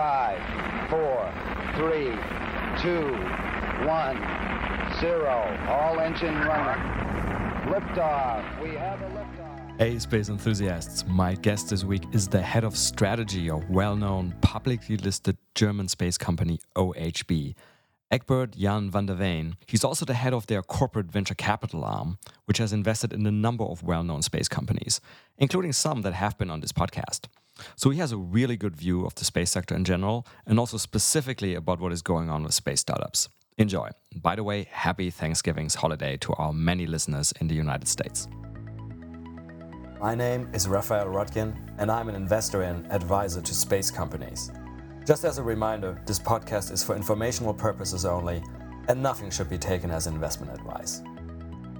Five, four, three, two, one, zero. All engine running. Liftoff. We have a liftoff. Hey, space enthusiasts. My guest this week is the head of strategy of well known publicly listed German space company OHB. Egbert Jan van der Veen. He's also the head of their corporate venture capital arm, which has invested in a number of well known space companies, including some that have been on this podcast. So he has a really good view of the space sector in general and also specifically about what is going on with space startups. Enjoy. By the way, happy Thanksgiving's holiday to our many listeners in the United States. My name is Raphael Roettgen, and I'm an investor and advisor to space companies. Just as a reminder, this podcast is for informational purposes only, and nothing should be taken as investment advice.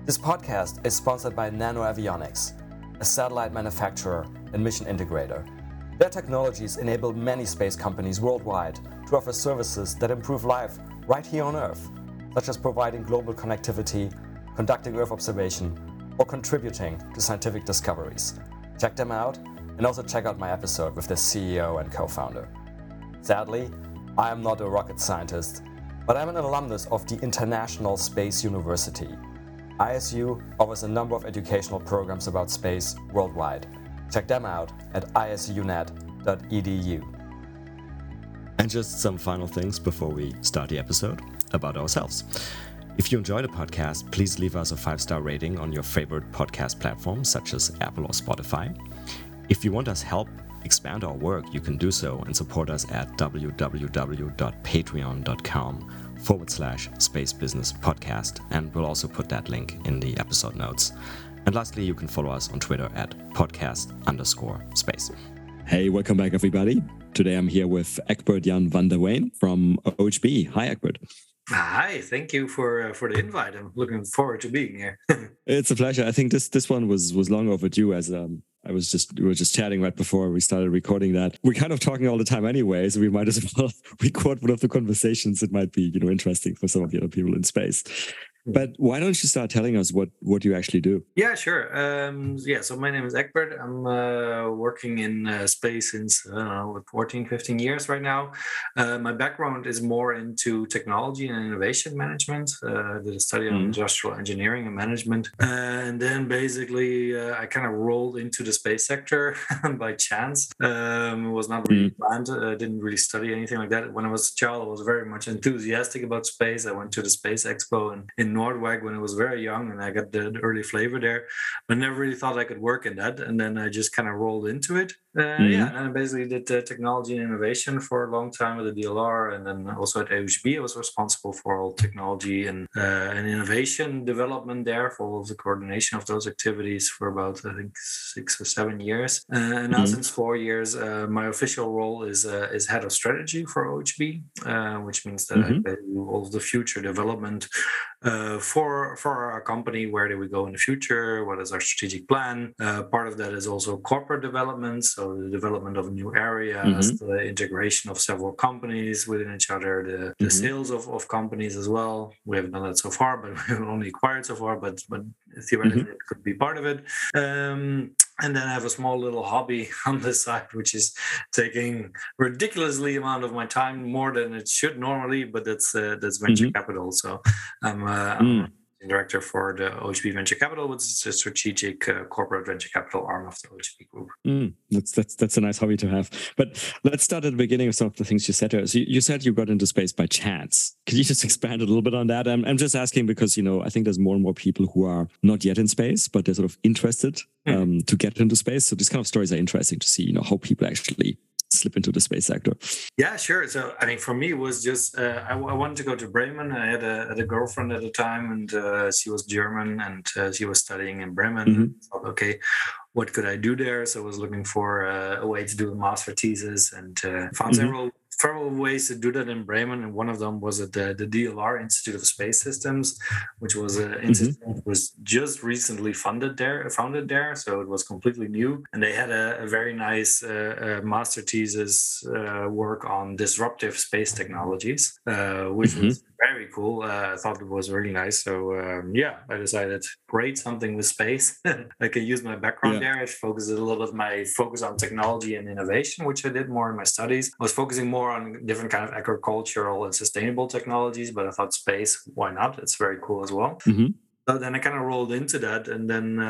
This podcast is sponsored by NanoAvionics, a satellite manufacturer and mission integrator. Their technologies enable many space companies worldwide to offer services that improve life right here on Earth, such as providing global connectivity, conducting Earth observation, or contributing to scientific discoveries. Check them out and also check out my episode with their CEO and co founder. Sadly, I am not a rocket scientist, but I'm an alumnus of the International Space University. ISU offers a number of educational programs about space worldwide. Check them out at isunet.edu. And just some final things before we start the episode about ourselves. If you enjoy the podcast, please leave us a five star rating on your favorite podcast platform, such as Apple or Spotify. If you want us help expand our work, you can do so and support us at www.patreon.com forward slash space business podcast. And we'll also put that link in the episode notes. And lastly, you can follow us on Twitter at podcast underscore space. Hey, welcome back, everybody. Today I'm here with Egbert Jan van der Veen from OHB. Hi, Egbert. Hi, thank you for uh, for the invite. I'm looking forward to being here. it's a pleasure. I think this this one was was long overdue as um I was just we were just chatting right before we started recording that. We're kind of talking all the time anyway, so we might as well record one of the conversations. It might be, you know, interesting for some of the other people in space. But why don't you start telling us what what you actually do? Yeah, sure. Um, yeah, so my name is Egbert. I'm uh, working in uh, space since I don't know 14, 15 years right now. Uh, my background is more into technology and innovation management. Uh, did a study mm. on industrial engineering and management, and then basically uh, I kind of rolled into the space sector by chance. Um, it was not really mm. planned. I didn't really study anything like that. When I was a child, I was very much enthusiastic about space. I went to the Space Expo in, in Noordwijk when I was very young, and I got the, the, early flavor there, but never really thought I could work in that. And then I just kind of rolled into it. Uh, mm-hmm. Yeah, and I basically did uh, technology and innovation for a long time with the DLR, and then also at OHB, I was responsible for all technology and uh, and innovation development there for all of the coordination of those activities for about I think six or seven years. Uh, and now mm-hmm. since four years, uh, my official role is uh, is head of strategy for OHB, which means that mm-hmm. I do all of the future development uh, for for our company where do we go in the future what is our strategic plan uh, part of that is also corporate development so the development of new areas mm-hmm. the integration of several companies within each other the, the mm-hmm. sales of, of companies as well we haven't done that so far but we've only acquired so far but but theoretically mm-hmm. it could be part of it um, and then I have a small little hobby on the side, which is taking ridiculously amount of my time, more than it should normally. But that's uh, that's venture mm-hmm. capital. So I'm, uh, mm. I'm director for the OHB Venture Capital, which is a strategic uh, corporate venture capital arm of the OHB Group. Mm, that's that's that's a nice hobby to have. But let's start at the beginning of some of the things you said. Here. So you, you said you got into space by chance. Could you just expand a little bit on that? I'm, I'm just asking because you know I think there's more and more people who are not yet in space, but they're sort of interested mm. um, to get into space. So these kind of stories are interesting to see. You know how people actually slip into the space sector? Yeah, sure. So, I mean, for me, it was just uh, I, I, wanted to go to Bremen. I had a, had a girlfriend at the time, and uh, she was German, and uh, she was studying in Bremen. Mm-hmm. Thought, okay, what could I do there? So, I was looking for uh, a way to do a master thesis, and uh, found mm-hmm. several several ways to do that in Bremen, and one of them was at the, the DLR Institute of Space Systems, which was an mm-hmm. institute was just recently funded there, founded there, so it was completely new, and they had a, a very nice uh, uh, master thesis uh, work on disruptive space technologies, uh, which mm-hmm. was very cool. Uh, I thought it was really nice. So um, yeah, I decided great something with space. I can use my background yeah. there. I focus a little bit my focus on technology and innovation, which I did more in my studies. I was focusing more on different kind of agricultural and sustainable technologies, but I thought space, why not? It's very cool as well. Mhm. So then I kind of rolled into that, and then uh,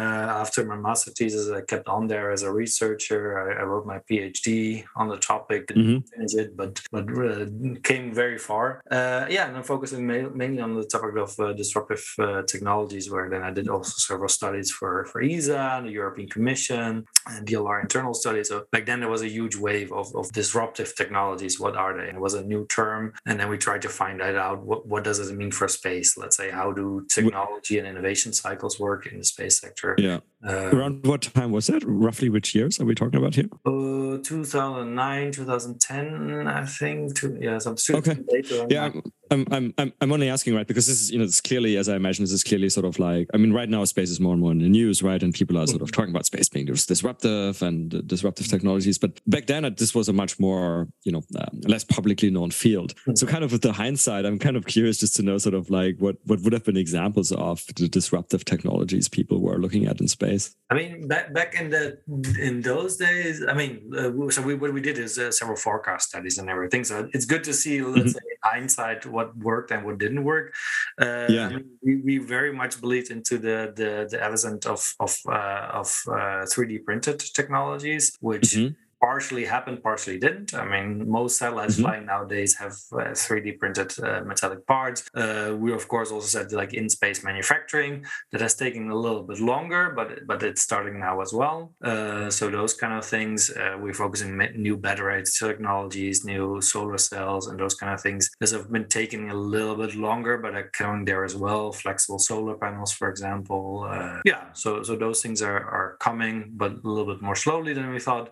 after my master thesis, I kept on there as a researcher. I, I wrote my PhD on the topic, didn't Mhm. finish it, but but uh, came very far. Uh, yeah, and I'm focusing ma- mainly on the topic of uh, disruptive uh, technologies, where then I did also several studies for for ESA and the European Commission and DLR internal studies. So back then there was a huge wave of, of disruptive technologies. What are they? And it was a new term, and then we tried to find that out. What what does it mean for space? Let's say how do technology and innovation cycles work in the space sector? Yeah. Uh, Around what time was that? Roughly which years are we talking about here? uh, 2009, 2010, I think. Two, yeah, some Okay. later. Yeah, I'm, I'm, I'm, I'm, only asking, right? Because this is, you know, it's clearly, as I imagine, this is clearly sort of like, I mean, right now space is more and more in the news, right? And people are sort of talking about space being disruptive and uh, disruptive technologies. But back then, uh, this was a much more, you know, um, less publicly known field. So, kind of with the hindsight, I'm kind of curious just to know, sort of like, what what would have been examples of the disruptive technologies people were looking at in space? I mean, back back in the in those days, I mean, uh, so we, what we did is uh, several forecast studies and everything. So it's good to see, let's say, in hindsight, what worked and what didn't work. Uh, Yeah. We, we very much believed into the the, the advent of of uh, of uh, 3D printed technologies, which Mhm. Partially happened, partially didn't. I mean, most satellites Mhm. flying nowadays have uh, 3D printed uh, metallic parts. Uh, we of course also said like in space manufacturing that has taken a little bit longer, but but it's starting now as well. Uh, so those kind of things, uh, we're focusing new battery technologies, new solar cells, and those kind of things. Those have been taking a little bit longer, but are coming there as well. Flexible solar panels, for example. Uh, yeah, so so those things are are coming, but a little bit more slowly than we thought.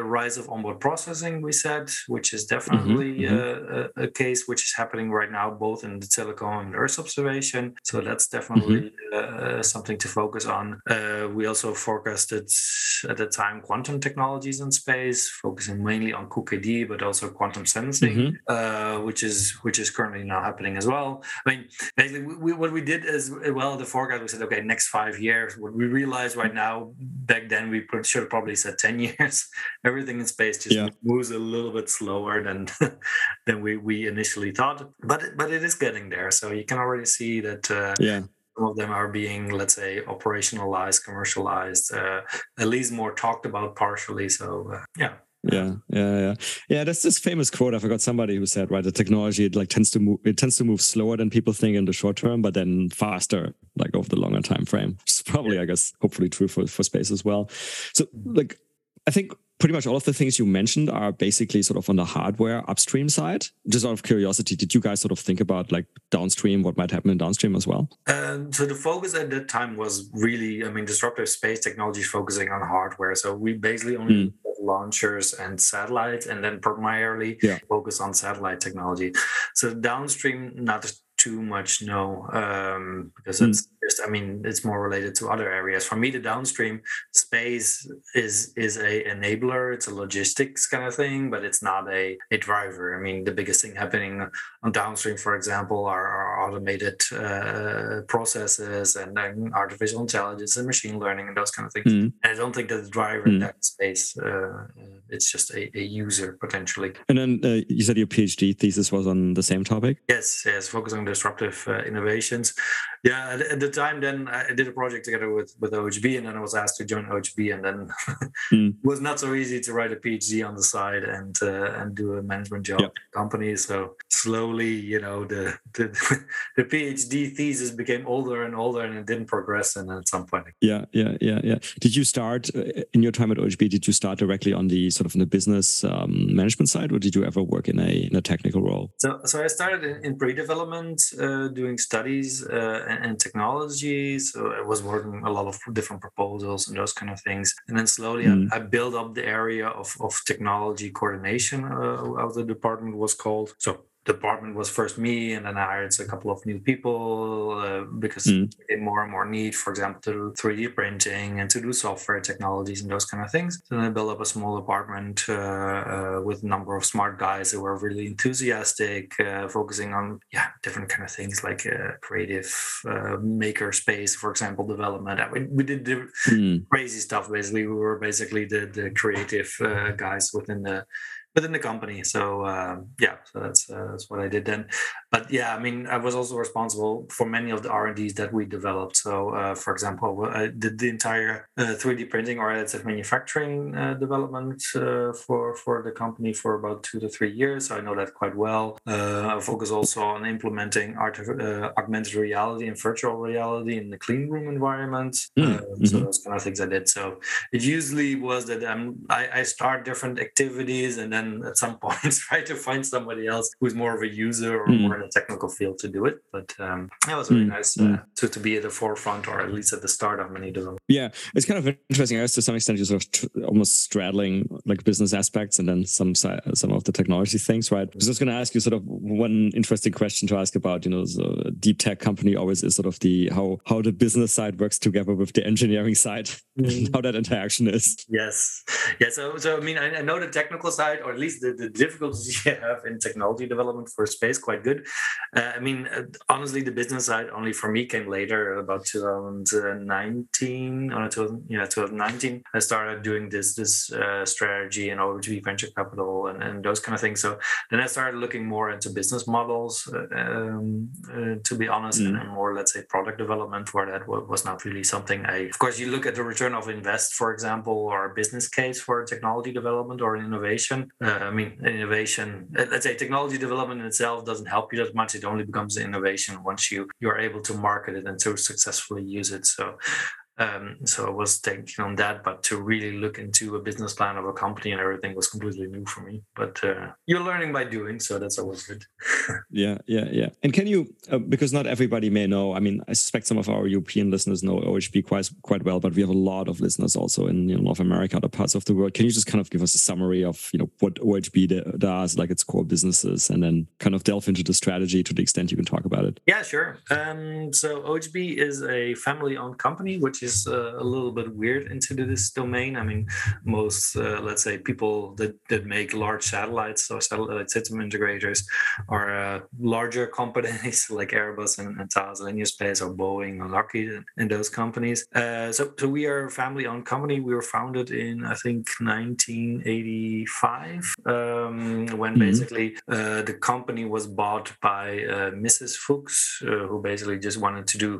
Uh, rise of onboard processing, we said, which is definitely mhm. Uh, a, a case which is happening right now, both in the telecom and Earth observation. So that's definitely uh, something to focus on. Uh, we also forecasted at the time quantum technologies in space, focusing mainly on QKD, but also quantum sensing, Mhm. uh, which is which is currently now happening as well. I mean, basically, we, what we did is well, the forecast we said, okay, next five years. What we realized right now, back then we should have probably said ten years. Everything in space just Yeah. moves a little bit slower than than we, we initially thought, but but it is getting there. So you can already see that. Uh, Yeah. some of them are being, let's say, operationalized, commercialized, uh, at least more talked about partially. So uh, yeah, Yeah, yeah, yeah, yeah. That's this famous quote. I forgot somebody who said, right, the technology it like tends to move. It tends to move slower than people think in the short term, but then faster, like over the longer time frame. it's probably, I guess, hopefully true for for space as well. So, like, I think pretty much all of the things you mentioned are basically sort of on the hardware upstream side. Just out of curiosity, did you guys sort of think about like downstream, what might happen in downstream as well? Um, so the focus at that time was really, I mean, disruptive space technology focusing on hardware. So we basically only Mm. launchers and satellites, and then primarily Yeah. focus on satellite technology. So downstream, not too much, no, um, because Mm. I mean, it's more related to other areas. For me, the downstream space is is a enabler. It's a logistics kind of thing, but it's not a a driver. I mean, the biggest thing happening on downstream, for example, are, are automated uh, processes and then artificial intelligence and machine learning and those kind of things. Mm. And I don't think that the driver in Mm. that space. Uh, it's just a, a user potentially. And then uh, you said your PhD thesis was on the same topic. Yes, yes, focus on disruptive uh, innovations. Yeah, at the time, then I did a project together with with OHB, and then I was asked to join OHB, and then Mm. it was not so easy to write a PhD on the side and uh, and do a management job Yep. company. So slowly, you know, the, the the PhD thesis became older and older, and it didn't progress. And at some point, Yeah, yeah, yeah, yeah. Did you start uh, in your time at OHB? Did you start directly on the sort of in the business um, management side, or did you ever work in a in a technical role? So, so I started in, in pre-development, uh, doing studies uh, and, and technology. So I was working a lot of different proposals and those kind of things. And then slowly Mm. I, I built up the area of, of technology coordination, uh, as the department was called. So department was first me, and then I hired a couple of new people uh, because Mm. more and more need, for example, to do 3D printing and to do software technologies and those kind of things. So then I built up a small department uh, uh, with a number of smart guys who were really enthusiastic, uh, focusing on yeah different kind of things like uh, creative uh, maker space, for example, development. Mean, we did the Mm. crazy stuff. Basically, we were basically the the creative uh, guys within the within the company. So um, yeah, so that's uh, that's what I did then. But yeah, I mean, I was also responsible for many of the R and Ds that we developed. So uh, for example, I did the entire 3D uh, printing or additive manufacturing uh, development uh, for for the company for about two to three years. So I know that quite well. I focus also on implementing augmented reality and virtual reality in the clean room environment. Mm. Mm-hmm. So those kind of things I did. So it usually was that um, I, I start different activities and then at some point try to find somebody else who's more of a user or mm. more in a technical field to do it. But um, that was really mm. nice uh, mm. to, to be at the forefront or at least at the start of many development. Yeah, it's kind of interesting. I guess to some extent you're sort of tr- almost straddling like business aspects and then some some of the technology things, right? I was just going to ask you sort of one interesting question to ask about. You know, the deep tech company always is sort of the how how the business side works together with the engineering side, mm. how that interaction is. Yes, yeah. So so I mean I, I know the technical side or at least the, the difficulties you have in technology development for space quite good. Uh, I mean, uh, honestly, the business side only for me came later, about 2019 or 2000, yeah, 2019. I started doing this this uh, strategy and OHB venture capital and, and those kind of things. So then I started looking more into business models, uh, um, uh, to be honest, mm. and more let's say product development, where that was not really something I. Of course, you look at the return of invest, for example, or a business case for technology development or innovation. Uh, I mean, innovation. Let's say technology development in itself doesn't help you that much. It only becomes innovation once you you're able to market it and to successfully use it. So um, so I was taking on that, but to really look into a business plan of a company and everything was completely new for me. But uh, you're learning by doing, so that's always good. yeah, yeah, yeah. And can you, uh, because not everybody may know. I mean, I suspect some of our European listeners know OHB quite quite well, but we have a lot of listeners also in you know, North America, other parts of the world. Can you just kind of give us a summary of you know what OHB does, like its core businesses, and then kind of delve into the strategy to the extent you can talk about it? Yeah, sure. Um, so OHB is a family-owned company, which is is uh, a little bit weird into this domain. I mean, most uh, let's say people that that make large satellites or satellite system integrators are uh, larger companies like Airbus and, and Thales Alenia Space or Boeing or Lockheed and, those companies. Uh, so, so we are a family-owned company. We were founded in I think 1985 um, when mm-hmm. basically uh, the company was bought by uh, Mrs. Fuchs, who basically just wanted to do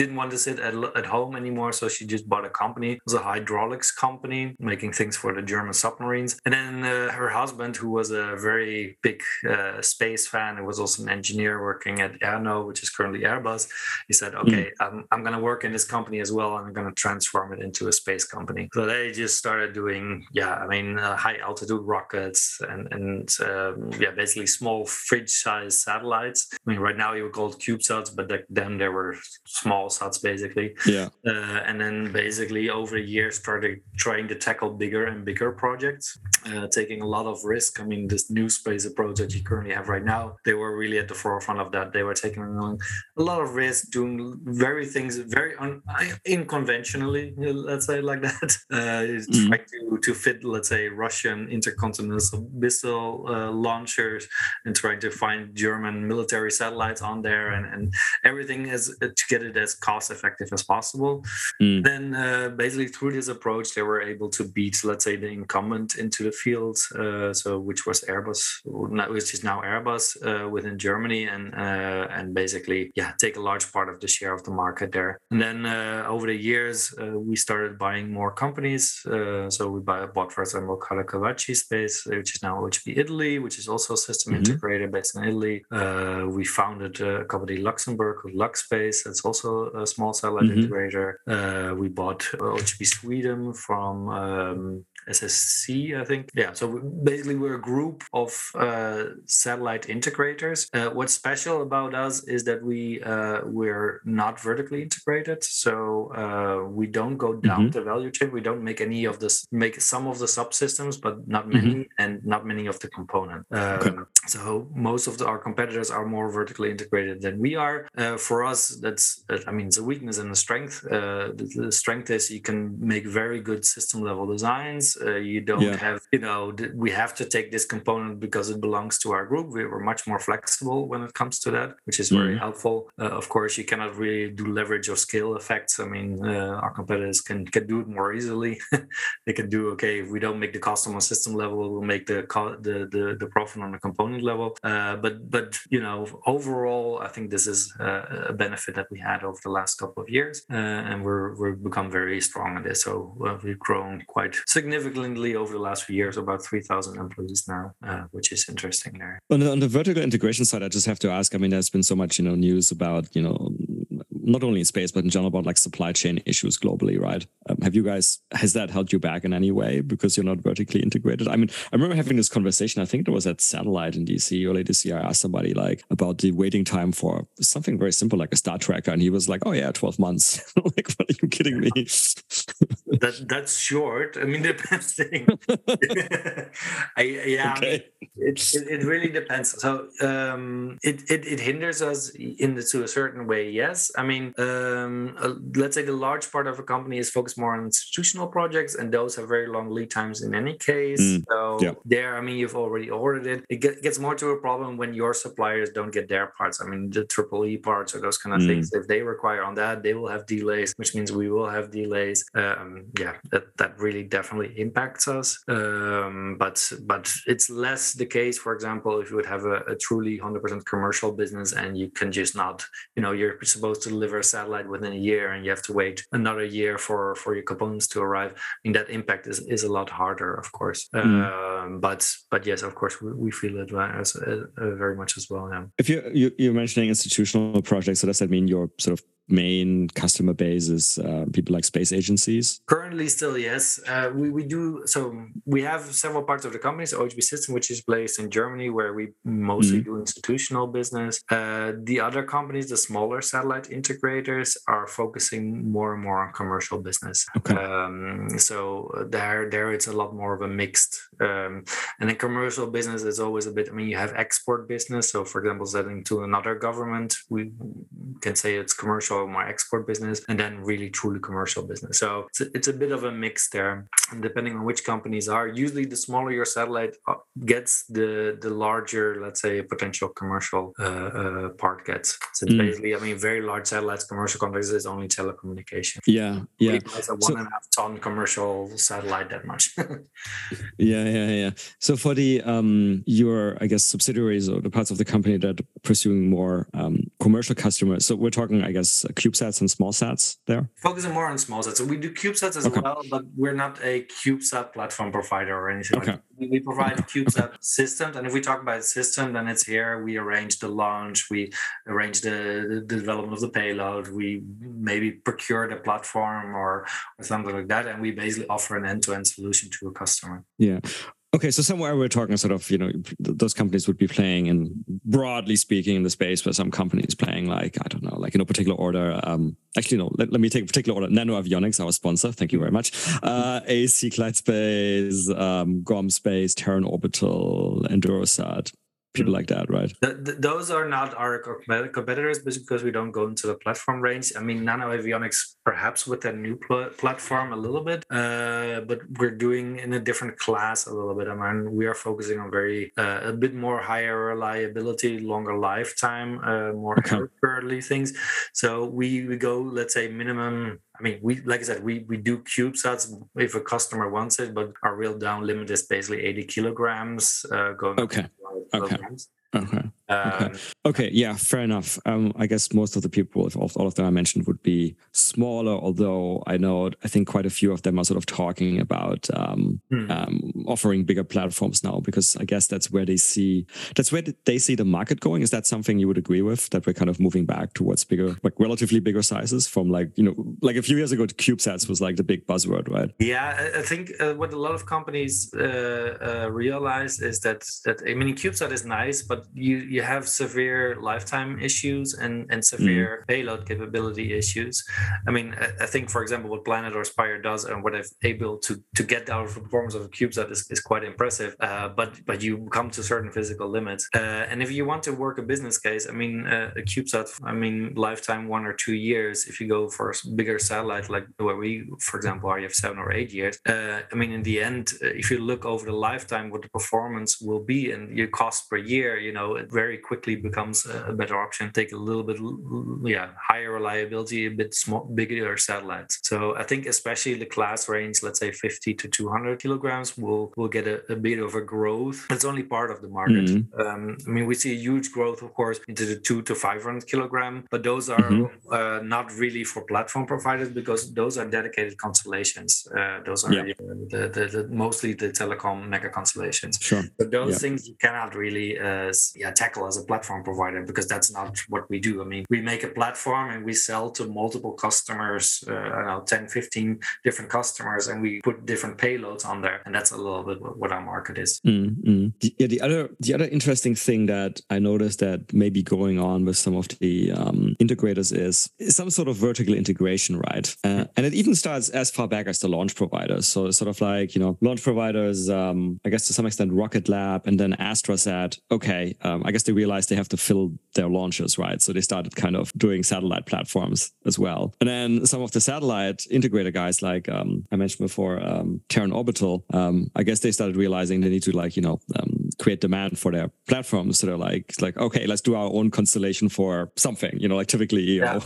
didn't want to sit at, at home anymore so she just bought a company. It was a hydraulics company making things for the German submarines. And then uh, her husband, who was a very big uh, space fan, and was also an engineer working at ERNO, which is currently Airbus, he said, hmm. "Okay, mm. I'm, I'm going to work in this company as well, and I'm going to transform it into a space company." So they just started doing, yeah, I mean, uh, high altitude rockets and and um, yeah, basically small fridge-sized satellites. I mean, right now you would call it CubeSats, but back then there were small sats basically. Yeah. Uh, and then basically over the years started trying to tackle bigger and bigger projects uh, taking a lot of risk. I mean this new space approach that you currently have right now they were really at the forefront of that. They were taking a lot of risk doing very things very un- unconventionally let's say like that. Uh, mm. trying to, to fit let's say russian intercontinental missile uh, launchers and trying to find german military satellites on there and, and everything as to get it as cost effective as possible Mm. Then uh, basically through this approach, they were able to beat, let's say, the incumbent into the field, uh, so which was Airbus, which is now Airbus uh, within Germany, and uh, and basically, yeah, take a large part of the share of the market there. And then uh, over the years, uh, we started buying more companies. so we buy, bought, for example, Carlo Gavazzi Space, which is now OHB Italy, which is also a system mm-hmm. integrator based in Italy. we founded a company Luxembourg called LuxSpace. That's also a small satellite mm-hmm. integrator. Uh, we bought OHB Sweden from um, SSC, I think. Yeah, so basically we're a group of uh, satellite integrators. Uh, what's special about us is that we uh, we're not vertically integrated, so uh, we don't go down mm-hmm. the value chain. We don't make any of this, make some of the subsystems, but not many, mm-hmm. and not many of the components. Um, okay. so most of the, our competitors are more vertically integrated than we are. Uh, for us, that's I mean it's a weakness and a strength. Uh, the, the, strength is you can make very good system level designs. Uh, you don't yeah. have you know we have to take this component because it belongs to our group. We were much more flexible when it comes to that, which is very mm. helpful. Uh, of course, you cannot really do leverage or scale effects. I mean, uh, our competitors can can do it more easily. they can do okay if we don't make the cost on a system level, we'll make the the the, the profit on the component level. Uh, but but you know overall, I think this is a benefit that we had over the last couple of years, uh, and we're we've become very strong at this. So uh, we've grown quite significantly over the last few years, about three thousand employees now, uh, which is interesting there. On the, on the vertical integration side, I just have to ask. I mean, there's been so much you know news about you know not only in space but in general about like supply chain issues globally right um, have you guys has that held you back in any way because you're not vertically integrated i mean i remember having this conversation i think it was at satellite in dc early this year i asked somebody like about the waiting time for something very simple like a star tracker and he was like oh yeah 12 months like what are you kidding me that that's short i mean depends I, yeah okay. It, it, it, really depends so um, it, it it hinders us in the, to a certain way yes i mean mean, um, uh, let's say the large part of a company is focused more on institutional projects, and those have very long lead times in any case. Mm, so yeah. there, I mean, you've already ordered it. It get, gets more to a problem when your suppliers don't get their parts. I mean, the triple E parts or those kind of mm. things. If they require on that, they will have delays, which means we will have delays. Um, yeah, that that really definitely impacts us. Um, but but it's less the case, for example, if you would have a, a truly 100% commercial business and you can just not, you know, you're supposed to deliver a satellite within a year and you have to wait another year for for your components to arrive i mean that impact is, is a lot harder of course mm. um, but but yes of course we, we feel it as, uh, very much as well yeah. if you, you you're mentioning institutional projects so does that mean you're sort of main customer base is uh, people like space agencies? Currently, still yes. Uh, we we do so. We have several parts of the company. So OHB System, which is based in Germany, where we mostly mm-hmm. do institutional business. Uh, the other companies, the smaller satellite integrators, are focusing more and more on commercial business. Okay. Um, so there, there it's a lot more of a mixed. Um, and in commercial business, is always a bit. I mean, you have export business. So, for example, selling to another government, we can say it's commercial or more export business, and then really truly commercial business. So it's a, it's a bit of a mix there. And depending on which companies are, usually the smaller your satellite uh, gets, the the larger, let's say, potential commercial uh, uh, part gets. So mm. basically, I mean, very large satellites, commercial contracts is only telecommunication. Yeah, yeah. It's a one so, and a half ton commercial satellite that much. yeah, yeah, yeah. So for the um, your, I guess, subsidiaries or the parts of the company that are pursuing more um, commercial customers. So we're talking, I guess, Uh, CubeSats and SmallSats there? Focusing more on SmallSats. So we do CubeSats as okay. well, but we're not a CubeSat platform provider or anything okay. like that. We provide CubeSat systems, and if we talk about system, then it's here. We arrange the launch, we arrange the, the development of the payload, we maybe procure the platform or, or something like that, and we basically offer an end-to-end solution to a customer. Yeah. Okay, so somewhere we're talking sort of, you know, those companies would be playing in broadly speaking in the space where some companies playing like, I don't know, like in a particular order. Um, actually, no, let, let me take a particular order. NanoAvionics, our sponsor. Thank you very much. Uh, AAC Clyde Space, um, GomSpace, Terran Orbital, Endurosat, people like that, right? The, the, those are not our competitors because we don't go into the platform range. I mean, Nano Avionics perhaps with a new pl- platform a little bit, uh, but we're doing in a different class a little bit. I mean, we are focusing on very uh, a bit more higher reliability, longer lifetime, uh, more early things. So we we go, let's say, minimum I mean, we like I said, we we do CubeSats if a customer wants it, but our real down limit is basically 80 kilograms uh, going. Okay. Okay. Okay. Okay. Um, okay. Yeah. Fair enough. Um, I guess most of the people, if all of them I mentioned, would be smaller. Although I know, I think quite a few of them are sort of talking about um, hmm. um, offering bigger platforms now, because I guess that's where they see that's where they see the market going. Is that something you would agree with? That we're kind of moving back towards bigger, like relatively bigger sizes from like you know, like a few years ago, CubeSats was like the big buzzword, right? Yeah, I think uh, what a lot of companies uh, uh, realize is that that I mean, CubeSat is nice, but you you have severe lifetime issues and and severe mm. payload capability issues. I mean, I, I, think for example, what Planet or Spire does and what they've able to to get out of the performance of a CubeSat is, is quite impressive. Uh, but but you come to certain physical limits. Uh, and if you want to work a business case, I mean, uh, a CubeSat, I mean, lifetime one or two years. If you go for a bigger satellite like where we, for example, are you have seven or eight years. Uh, I mean, in the end, uh, if you look over the lifetime, what the performance will be and your cost per year, you know, it very quickly becomes a better option. Take a little bit, yeah, higher reliability, a bit small, bigger satellites. So I think especially the class range, let's say 50 to 200 kilograms, will will get a, a bit of a growth. It's only part of the market. Mm-hmm. Um, I mean, we see a huge growth, of course, into the two to 500 kilogram, but those are mm-hmm. uh, not really for platform providers because those are dedicated constellations. Uh, those are yeah. the, the, the, mostly the telecom mega constellations. Sure. But those yeah. things you cannot really uh, yeah, tackle as a platform provider because that's not what we do. I mean, we make a platform and we sell to multiple customers, uh, I don't know, 10, 15 different customers, and we put different payloads on there. And that's a little bit what our market is. Mm-hmm. The, yeah, the other the other interesting thing that I noticed that may be going on with some of the um, integrators is, some sort of vertical integration, right? Uh, and it even starts as far back as the launch providers. So it's sort of like you know launch providers, um, I guess to some extent Rocket Lab, and then Astra said, um, I guess they realized they have to fill their launches, right? So they started kind of doing satellite platforms as well. And then some of the satellite integrator guys, like um, I mentioned before, um, Terran Orbital, um, I guess they started realizing they need to like you know um, create demand for their platforms. So they're like like okay, let's do our own constellation for something, you know, like typically EO. Yeah.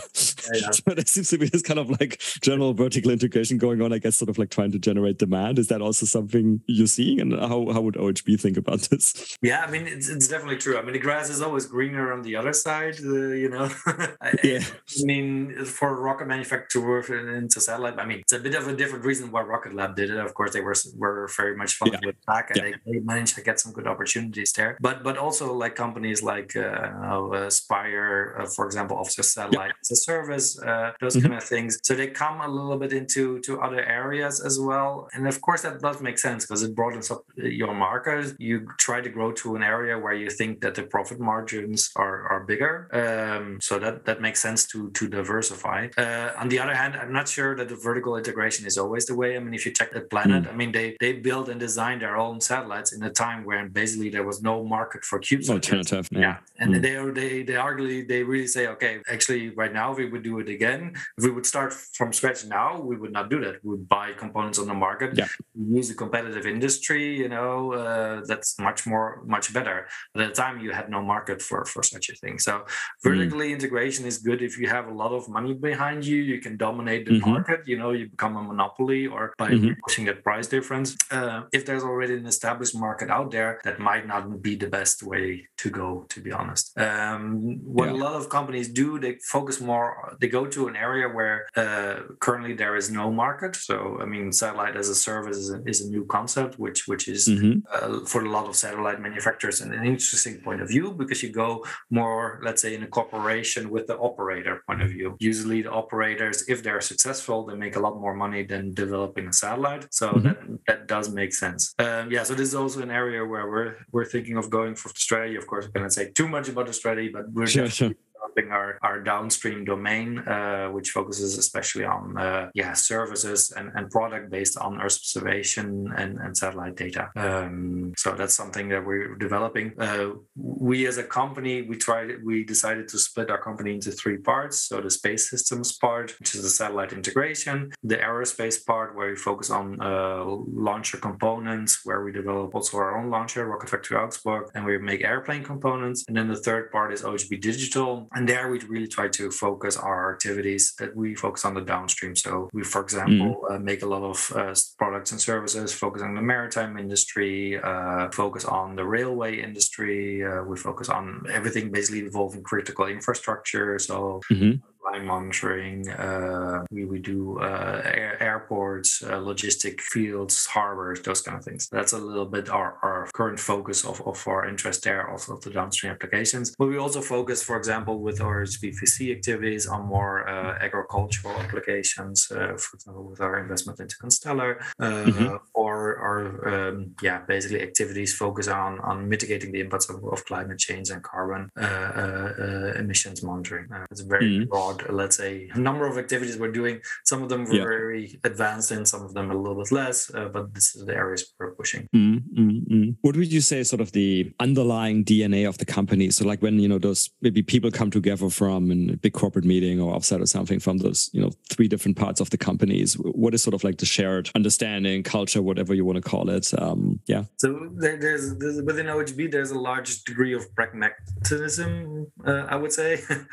Yeah, yeah. so there seems to be this kind of like general vertical integration going on. I guess sort of like trying to generate demand. Is that also something you're seeing, and how how would OHB think about this? Yeah, I mean it's, it's definitely true. I mean the grass is always greener on the other side. Uh, you know. yeah. I mean for rocket manufacturer into satellite, I mean it's a bit of a different reason why Rocket Lab did it. Of course, they were were very much fun with back, and they, they, managed to get some good opportunities there. But but also like companies like uh, uh, Spire, uh, for example, offers satellite as a service, uh, those mm-hmm. kind of things. So they come a little bit into to other areas as well, and of course that does make sense because it broadens up your market. You try to grow to an area where you think that the profit margins are are bigger. Um, so that that makes sense to to diversify. Uh, on the other hand, I'm not sure that the vertical integration is always the way. I mean, if you check the planet, mm. I mean they they built and designed their own satellites in a time when basically there was no market for CubeSats. Alternative, yeah. yeah. And mm. they they they arguably they really say, okay, actually right now we would do it again. If we would start from scratch now, we would not do that. We would buy components on the market, yeah. use a competitive industry. You know, uh, that's much more much better. But at the time, you had no market for for such a thing. So vertically mm. integration is good if you have a lot of money behind you. You can dominate the mm-hmm. market. You know, you become a monopoly or by mm-hmm. pushing that price difference. Uh, if there's already an established market out there, that might not be the best way to go. To be honest, um, what yeah. a lot of companies do, they focus more. They go to an area where uh, currently there is no market. So, I mean, satellite as a service is a, is a new concept, which which is mm-hmm. uh, for a lot of satellite manufacturers an, an interesting point of view because you go more, let's say, in a cooperation with the operator point of view. Usually, the operators, if they're successful, they make a lot more money than developing a satellite. So mm-hmm. that that does make sense. Um, yeah. So this is also an area where we're we're thinking of going for Australia. Of course, going to say too much about Australia, but we're sure, sure developing our, our downstream domain, uh, which focuses especially on uh, yeah services and, and product based on Earth observation and, and satellite data. Um, so that's something that we're developing. Uh, we as a company, we tried we decided to split our company into three parts. So the space systems part, which is the satellite integration, the aerospace part, where we focus on uh, launcher components, where we develop also our own launcher, Rocket Factory Augsburg, and we make airplane components. And then the third part is OHB Digital, and there we really try to focus our activities that we focus on the downstream. So we, for example, mm. uh, make a lot of uh, products and services, focus on the maritime industry, uh, focus on the railway industry. Uh, we focus on everything basically involving critical infrastructure. So mm-hmm line monitoring. Uh, we, we do uh, air, airports, uh, logistic fields, harbors, those kind of things. That's a little bit our, our current focus of, of our interest there, also the downstream applications. But we also focus, for example, with our VC activities on more uh, agricultural applications, uh, for example, with our investment into Constellr, uh, mm-hmm. Or um, yeah, basically activities focus on on mitigating the impacts of, of climate change and carbon uh, uh, emissions monitoring. it's a very mm-hmm. broad, let's say, number of activities we're doing. Some of them were yeah. very advanced, and some of them a little bit less. but this is the areas we're pushing. Mm-hmm. What would you say, sort of the underlying DNA of the company? So, like when you know those maybe people come together from a big corporate meeting or offsite or something from those you know three different parts of the companies. What is sort of like the shared understanding, culture, whatever you want to call it? Um, yeah. So there's, there's, within OHB, there's a large degree of pragmatism. Uh, I would say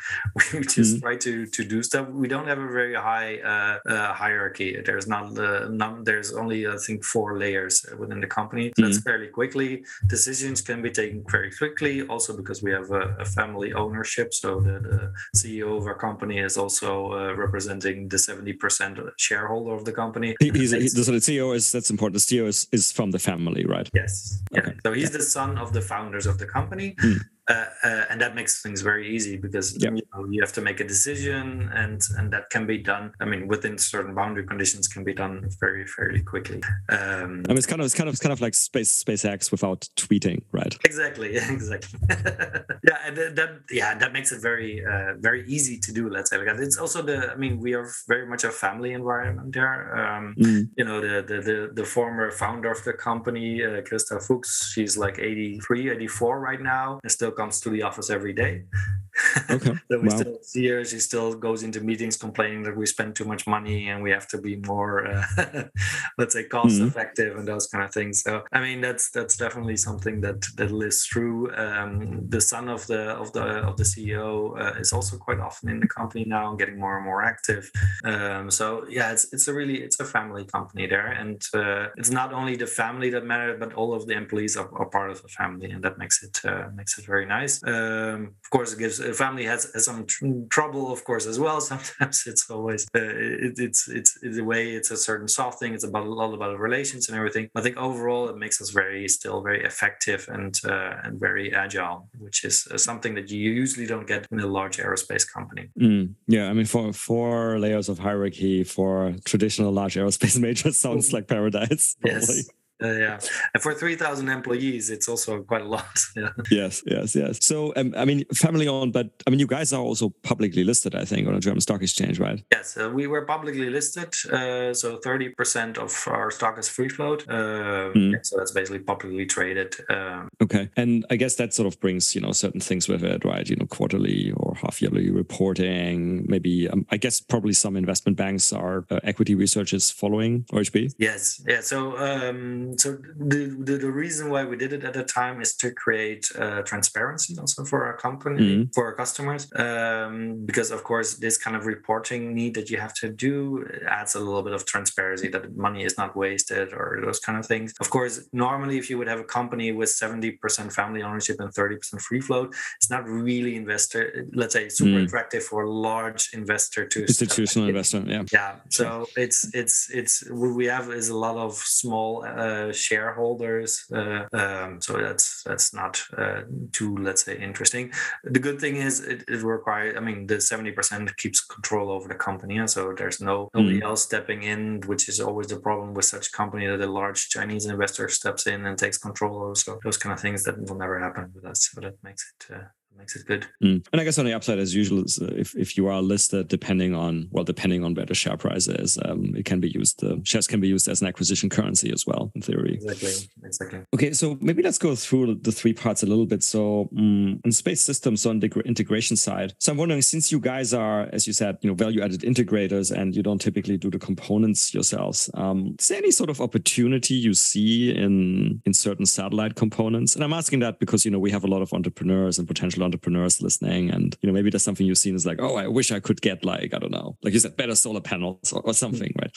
we just mm-hmm. try to to do stuff. We don't have a very high uh, uh, hierarchy. There's not uh, none, there's only I think four layers within the company. So mm-hmm. That's fairly quickly. Decisions can be taken very quickly. Also because we have a, a family ownership, so the, the, CEO of our company is also uh, representing the 70% shareholder of the company. He, he's, he, so the CEO is that's important. The CEO is, is from the family, right? Yes. Yeah. Okay. So he's yeah. the son of the founders of the company. Mm. Uh, uh, and that makes things very easy because you, know, you have to make a decision and and that can be done. I mean within certain boundary conditions can be done very fairly quickly. Um, I mean, it's kind of it's kind of it's kind of like space SpaceX without tweeting right? Exactly exactly. Yeah and that yeah that makes it very uh, very easy to do let's say because it's also the i mean we are very much a family environment there. Um, mm. you know the, the, the the former founder of the company uh, Christa Fuchs she's like 83 84 right now and still comes to the office every day. Okay. so we wow. still see her. She still goes into meetings complaining that we spend too much money and we have to be more, uh, let's say, cost mm-hmm. effective and those kind of things. So I mean, that's that's definitely something that that lives through. Um, the son of the of the of the CEO uh, is also quite often in the company now and getting more and more active. Um, so yeah, it's it's a really it's a family company there, and uh, it's not only the family that matters, but all of the employees are, are part of the family, and that makes it uh, makes it very nice. Um, of course, it gives a family has, has some tr- trouble, of course, as well. Sometimes it's always uh, it, it's it's it's a way it's a certain soft thing. It's about a lot about relations and everything. I think overall it makes us very still very effective and uh, and very agile, which is uh, something that you usually don't get in a large aerospace company. Mm, yeah, I mean, for four layers of hierarchy for traditional large aerospace majors sounds like paradise. Probably. Yes. Uh, yeah, and for three thousand employees, it's also quite a lot. Yeah. Yes, yes, yes. So, um, I mean, family owned, but I mean, you guys are also publicly listed, I think, on a German stock exchange, right? Yes, uh, we were publicly listed. Uh, so, thirty percent of our stock is free float. Mm. Yeah, so that's basically publicly traded. Um, okay, and I guess that sort of brings you know certain things with it, right? You know, quarterly or half yearly reporting. Maybe um, I guess probably some investment banks are uh, equity researchers following OHB. Yes, yeah. So. Um, so the, the, the reason why we did it at the time is to create uh, transparency also for our company mm-hmm. for our customers um, because of course this kind of reporting need that you have to do adds a little bit of transparency that money is not wasted or those kind of things of course normally if you would have a company with 70% family ownership and 30% free float it's not really investor let's say super mm. attractive for a large investor to institutional investor yeah yeah so it's it's it's what we have is a lot of small uh, uh, shareholders. Uh, um, so that's that's not uh, too let's say interesting. The good thing is it, it requires. I mean, the seventy percent keeps control over the company, so there's no nobody mm. else stepping in, which is always the problem with such company that a large Chinese investor steps in and takes control. So those kind of things that will never happen with us. So that makes it uh, makes it good. Mm. And I guess on the upside, as usual, is, uh, if, if you are listed, depending on well, depending on where the share price is, um, it can be used. The shares can be used as an acquisition currency as well, in theory. Exactly. Exactly. Okay, so maybe let's go through the three parts a little bit. So, um, on space systems, on the integration side. So, I'm wondering, since you guys are, as you said, you know, value-added integrators, and you don't typically do the components yourselves, um, is there any sort of opportunity you see in in certain satellite components? And I'm asking that because you know we have a lot of entrepreneurs and potential entrepreneurs listening and you know maybe there's something you've seen is like oh i wish i could get like i don't know like you said better solar panels or, or something mm. right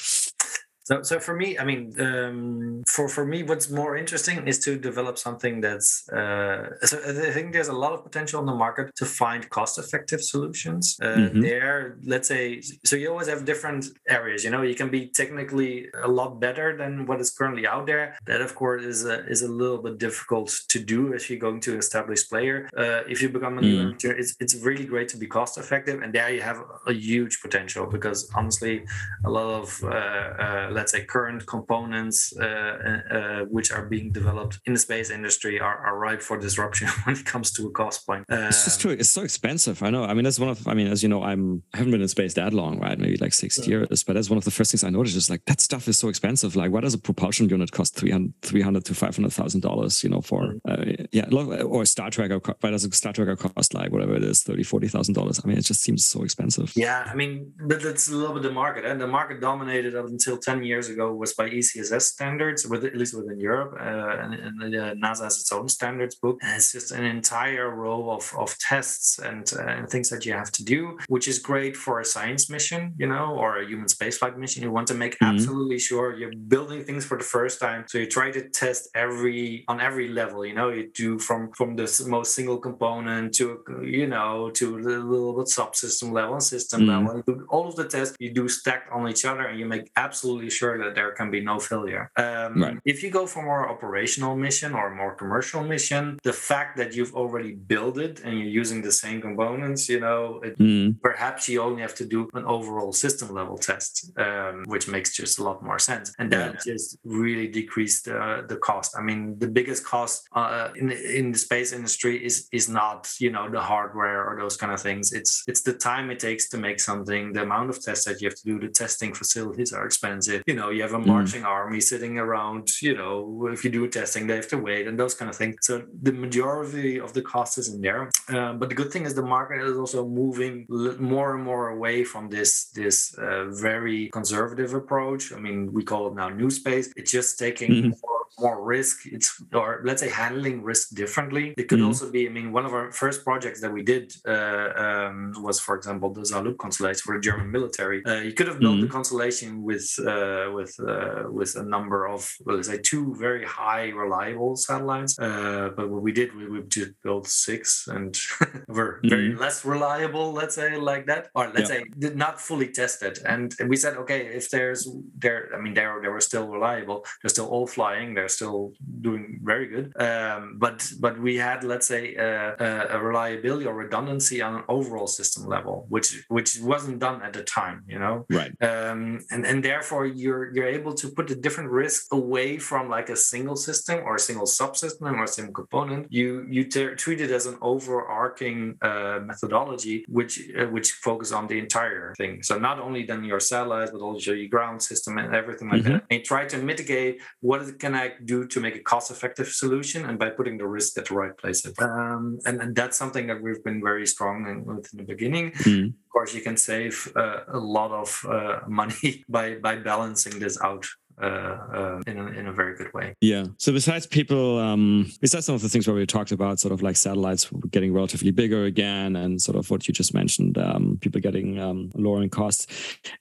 So, so for me, I mean, um, for for me, what's more interesting is to develop something that's. Uh, so I think there's a lot of potential on the market to find cost-effective solutions. Uh, mm-hmm. There, let's say, so you always have different areas. You know, you can be technically a lot better than what is currently out there. That, of course, is a, is a little bit difficult to do if you're going to establish player. Uh, if you become a new mm. it's it's really great to be cost-effective, and there you have a huge potential because honestly, a lot of uh, uh, let's say current components uh, uh, which are being developed in the space industry are, are ripe for disruption when it comes to a cost point. it's just true. It's so expensive. I know. I mean, that's one of. I mean, as you know, I'm I haven't been in space that long, right? Maybe like six yeah. years. But that's one of the first things I noticed. Is like that stuff is so expensive. Like, why does a propulsion unit cost 300, 300 to five hundred thousand dollars? You know, for mm. uh, yeah, or star tracker. Why does a star tracker cost like whatever it is, thirty, forty thousand dollars? I mean, it just seems so expensive. Yeah, I mean, but that's a little bit the market, and the market dominated up until ten years ago was by ECSS standards, with at least within Europe, uh, and, and uh, NASA has its own standards book. And it's just an entire row of, of tests and, uh, and things that you have to do, which is great for a science mission, you know, or a human spaceflight mission. You want to make mm-hmm. absolutely sure you're building things for the first time, so you try to test every on every level. You know, you do from from the most single component to you know to the little bit subsystem level and system mm-hmm. level. You do all of the tests you do stacked on each other, and you make absolutely sure that there can be no failure. Um, right. If you go for more operational mission or more commercial mission, the fact that you've already built it and you're using the same components, you know, it, mm. perhaps you only have to do an overall system level test, um, which makes just a lot more sense, and that yeah. just really decreased the, the cost. I mean, the biggest cost uh, in in the space industry is is not you know the hardware or those kind of things. It's it's the time it takes to make something, the amount of tests that you have to do. The testing facilities are expensive. You know, you have a mm. marching mm. army sitting around. You know, if you do testing, they have to wait and those kind of things. So the majority of the cost is in there. Um, but the good thing is the market is also moving more and more away from this this uh, very conservative approach. I mean, we call it now new space. It's just taking mm-hmm. more more risk it's or let's say handling risk differently it could mm-hmm. also be i mean one of our first projects that we did uh, um, was for example the SAR-Lupe constellation for the german military uh, you could have built mm-hmm. the constellation with uh, with uh, with a number of well, let's say two very high reliable satellites uh, but what we did we, we just built six and were mm-hmm. very less reliable let's say like that or let's yeah. say did not fully tested and we said okay if there's there i mean they they were still reliable they're still all flying they're still doing very good. Um, but but we had let's say a, a, reliability or redundancy on an overall system level, which which wasn't done at the time. You know, right? Um, and and therefore you're you're able to put a different risk away from like a single system or a single subsystem or a single component. You you t- treat it as an overarching uh, methodology, which uh, which focus on the entire thing. So not only then your satellites, but also your ground system and everything like mm-hmm. that. And try to mitigate what can I do to make a cost-effective solution and by putting the risk at the right place. Um, and, and, that's something that we've been very strong in, with in the beginning. Mm. Of course, you can save uh, a lot of uh, money by by balancing this out uh, uh, in, a, in a very good way. Yeah. So besides people, um, besides some of the things where we talked about, sort of like satellites getting relatively bigger again, and sort of what you just mentioned, um, people getting um, lowering costs.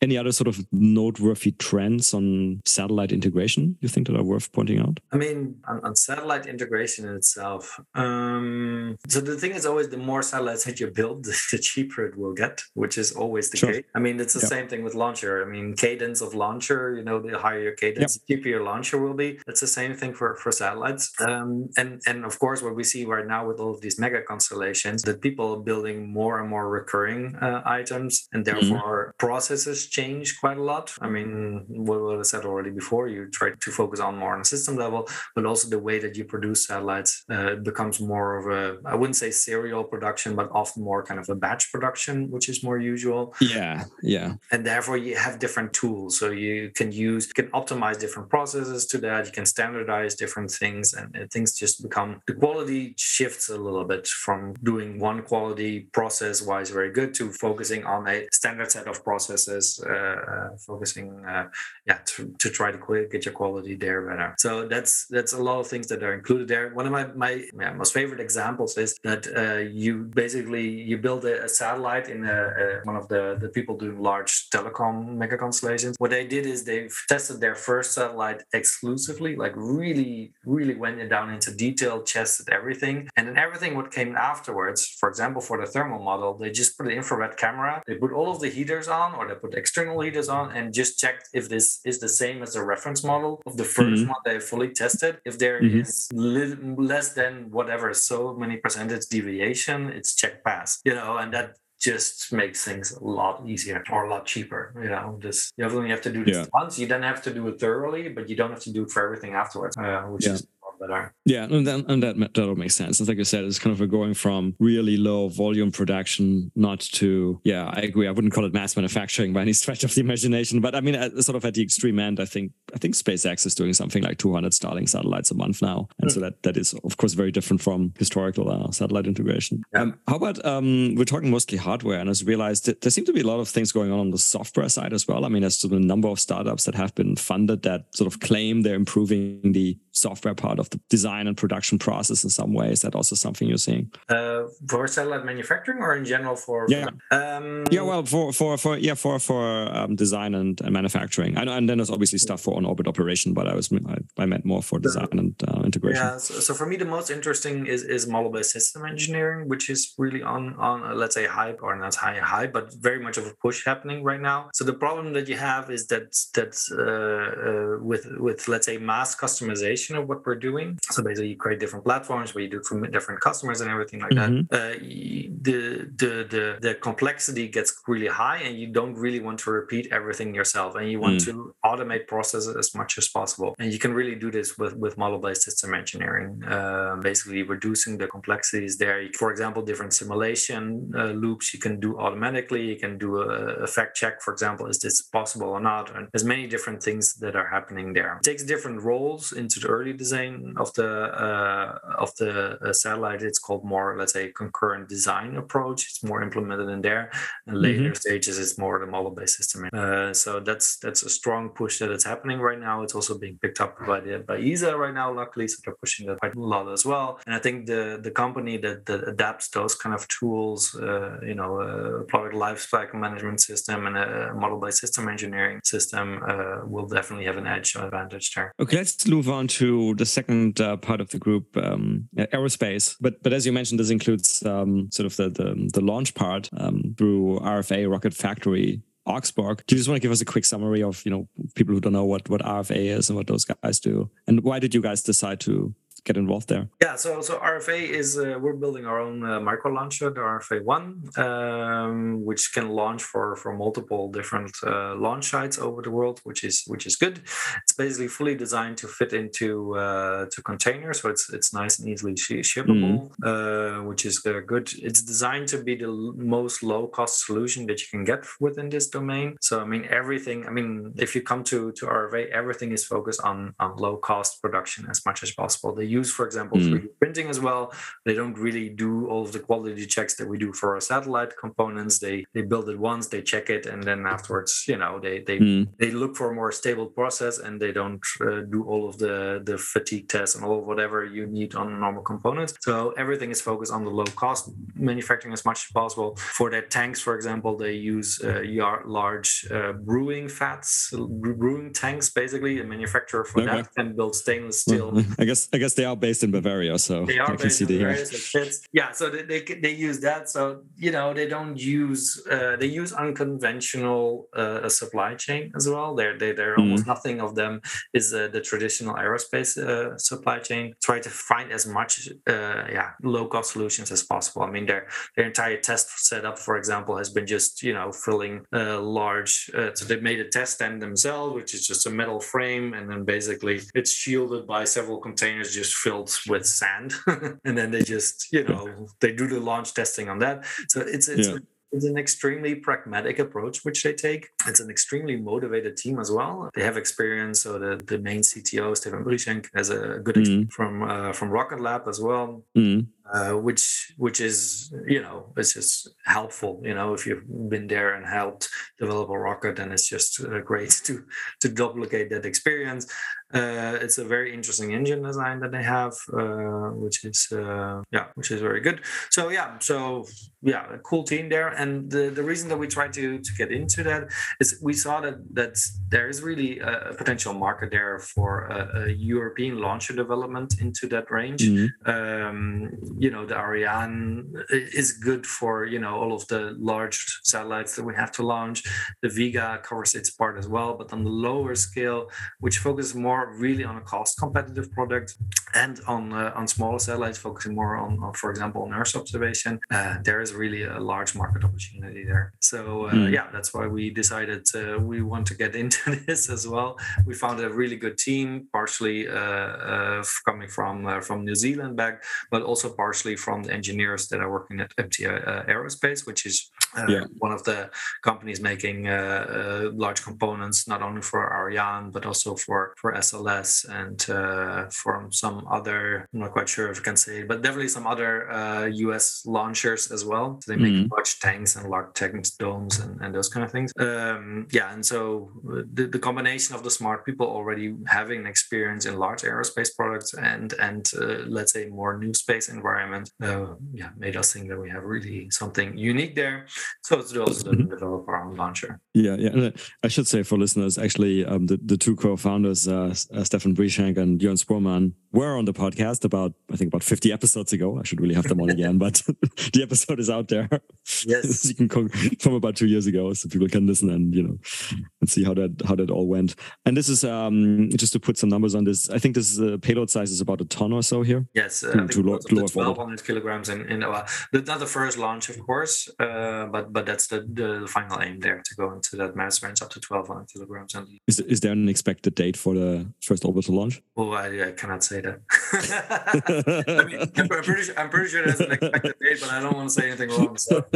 Any other sort of noteworthy trends on satellite integration you think that are worth pointing out? I mean, on, on satellite integration in itself. Um, so the thing is always the more satellites that you build, the cheaper it will get, which is always the sure. case. I mean, it's the same thing with launcher. I mean, cadence of launcher. You know, the higher your cadence yep. the cheaper your launcher will be. That's the same thing for for satellites. Um, and and of course, what we see right now with all of these mega constellations, that people are building more and more recurring uh, items, and mm-hmm. therefore mm-hmm. processes change quite a lot. I mean, what, what I said already before, you try to focus on more on a system level, but also the way that you produce satellites uh, becomes more of a I wouldn't say serial production, but often more kind of a batch production, which is more usual. Yeah, yeah. And therefore, you have different tools, so you can use you can optimize optimize different processes to that. You can standardize different things, and, things just become the quality shifts a little bit from doing one quality process wise very good to focusing on a standard set of processes, uh focusing uh, yeah to, to try to get your quality there better. So that's that's a lot of things that are included there. One of my my yeah, most favorite examples is that uh, you basically you build a, a satellite in a, a, one of the the people doing large telecom mega constellations. What they did is they've tested their first satellite exclusively, like really really went down into detail, tested everything, and then everything what came afterwards. For example, for the thermal model, they just put an infrared camera, they put all of the heaters on, or they put external heaters on, and just checked if this is the same as the reference model of the 1st mm-hmm. one they fully tested. If there mm-hmm. is less than whatever so many percentage deviation, it's check pass. You know, and that just makes things a lot easier or a lot cheaper. You know, just you only have to do this yeah. once. You don't have to do it thoroughly, but you don't have to do it for everything afterwards, uh, which yeah. is that are. Yeah, and, then, and that that all makes sense. It's like I said, it's kind of a going from really low volume production, not to yeah. I agree. I wouldn't call it mass manufacturing by any stretch of the imagination, but I mean, at, sort of at the extreme end, I think I think SpaceX is doing something like 200 Starlink satellites a month now, and mm. so that that is of course very different from historical uh, satellite integration. Yeah. Um, how about um, we're talking mostly hardware, and I realized that there seem to be a lot of things going on on the software side as well. I mean, as to the number of startups that have been funded that sort of claim they're improving the software part of the design and production process in some ways. That also something you're seeing uh, for satellite manufacturing, or in general for yeah, um, yeah. Well, for for for yeah for for um, design and, and manufacturing. I know, and then there's obviously stuff for on orbit operation, but I was I, I meant more for design and uh, integration. Yeah. So, so, for me, the most interesting is is model based system engineering, which is really on on uh, let's say hype or not high hype, but very much of a push happening right now. So the problem that you have is that that uh, uh, with with let's say mass customization of what we're doing. So basically, you create different platforms where you do it for different customers and everything like mm-hmm. that. Uh, the, the the the complexity gets really high, and you don't really want to repeat everything yourself, and you want mm. to automate processes as much as possible. And you can really do this with with model-based system engineering, uh, basically reducing the complexities there. For example, different simulation uh, loops you can do automatically. You can do a, a fact check, for example, is this possible or not? And there's many different things that are happening there. It takes different roles into the early design of the uh, of the uh, satellite. It's called more, let's say, concurrent design approach. It's more implemented in there. And later mm-hmm. stages, it's more the model-based system. Uh, so that's that's a strong push that is happening right now. It's also being picked up by the by ESA right now, luckily. So they're pushing that quite a lot as well. And I think the the company that, that adapts those kind of tools, uh, you know, a product lifecycle management system and a model-based system engineering system uh, will definitely have an edge advantage there. Okay, let's move on to the second uh, part of the group, um, aerospace. But but as you mentioned, this includes um, sort of the, the, the launch part um, through RFA Rocket Factory Augsburg. Do you just want to give us a quick summary of you know people who don't know what what RFA is and what those guys do, and why did you guys decide to get involved there? Yeah, so so RFA is uh, we're building our own uh, micro launcher, the RFA One, um, which can launch for for multiple different uh, launch sites over the world, which is which is good. It's basically fully designed to fit into uh, to containers, so it's it's nice and easily shippable, mm. which is uh, good. It's designed to be the most low cost solution that you can get within this domain. So I mean everything. I mean if you come to to RFA, everything is focused on on low cost production as much as possible. They use, for example, mm. 3D printing as well. They don't really do all of the quality checks that we do for our satellite components. They they build it once, they check it, and then afterwards, you know, they they mm. they look for a more stable process, and they don't uh, do all of the the fatigue tests and all of whatever you need on normal components. So everything is focused on the low cost manufacturing as much as possible. For their tanks, for example, they use uh, large uh, brewing fats, brewing tanks, basically. A manufacturer for okay. that can build stainless steel. Well, I guess I guess they are based in Bavaria, so they are I based in Bavaria. Yeah, so they, they, they use that. So you know they don't use uh, they use unconventional uh, supply chain as well. They're they, they're mm-hmm. almost nothing of them is uh, the traditional aerospace uh, supply chain. Try to find as much uh, yeah low cost solutions as possible. I mean their their entire test setup, for example, has been just you know filling large. so they made a test stand themselves, which is just a metal frame, and then basically it's shielded by several containers just filled with sand and then they just you know they do the launch testing on that so it's it's yeah. it's an extremely pragmatic approach which they take. It's an extremely motivated team as well. They have experience. So the, the main CTO, Stefan Brieschenk, has a good experience from uh, from Rocket Lab as well. Mm. Uh, which which is you know it's just helpful you know if you've been there and helped develop a rocket then it's just uh, great to to duplicate that experience uh, it's a very interesting engine design that they have uh, which is uh, yeah which is very good so yeah so yeah a cool team there and the, the reason that we tried to to get into that is we saw that that there is really a potential market there for a, a european launcher development into that range Mm. um, you know the Ariane is good for you know all of the large satellites that we have to launch. The Vega covers its part as well, but on the lower scale, which focuses more really on a cost competitive product, and on uh, on smaller satellites focusing more on, on, for example, on Earth observation, uh, there is really a large market opportunity there. So uh, Mm. yeah, that's why we decided uh, we want to get into this as well. We found a really good team, partially uh, uh, coming from uh, from New Zealand back, but also partially from the engineers that are working at MT uh, Aerospace, which is uh, Yeah. one of the companies making uh, uh, large components not only for Ariane but also for for SLS and uh, from some other. I'm not quite sure if I can say, it, but definitely some other uh, U.S. launchers as well. So they make Mhm. large tanks and large tanks, domes, and, and those kind of things. Um, yeah, and so uh, the, the combination of the smart people already having experience in large aerospace products and and uh, let's say more new space environment, uh, yeah, made us think that we have really something unique there. So it's also to develop our own launcher. Yeah, yeah. And uh, I should say for listeners, actually, um, the, the two co-founders, uh, uh, Stefan Brieschenk and Jörn Spurmann, were on the podcast about, I think, about 50 episodes ago. I should really have them on again, but the episode is out there. Yes. you can co- from about two years ago, so people can listen and you know and see how that how that all went. And this is um just to put some numbers on this. I think this is a payload size is about a ton or so here. Yes, uh, To- I think to it low- was up to 1200 kilograms in, in uh, the- not the first launch, of course, uh, but but that's the, the final aim there to go into that mass range up to 1200 kilograms. And Is is there an expected date for the first orbital launch? oh, I, I cannot say that. I mean, I'm, pretty sure, I'm pretty sure there's an expected date, but I don't want to say anything wrong. So.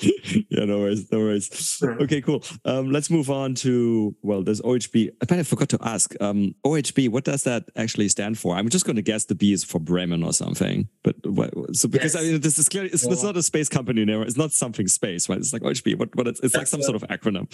yeah, no worries, no worries. Okay, cool. Um, let's move on to well, there's OHB. I kind of forgot to ask. Um, OHB, what does that actually stand for? I'm just going to guess the B is for Bremen or something. But what, so because I mean, this is clearly it's, it's not a space company name. It's not something space, right? It's like OHB. What? What? It's, it's like some a- sort of acronym.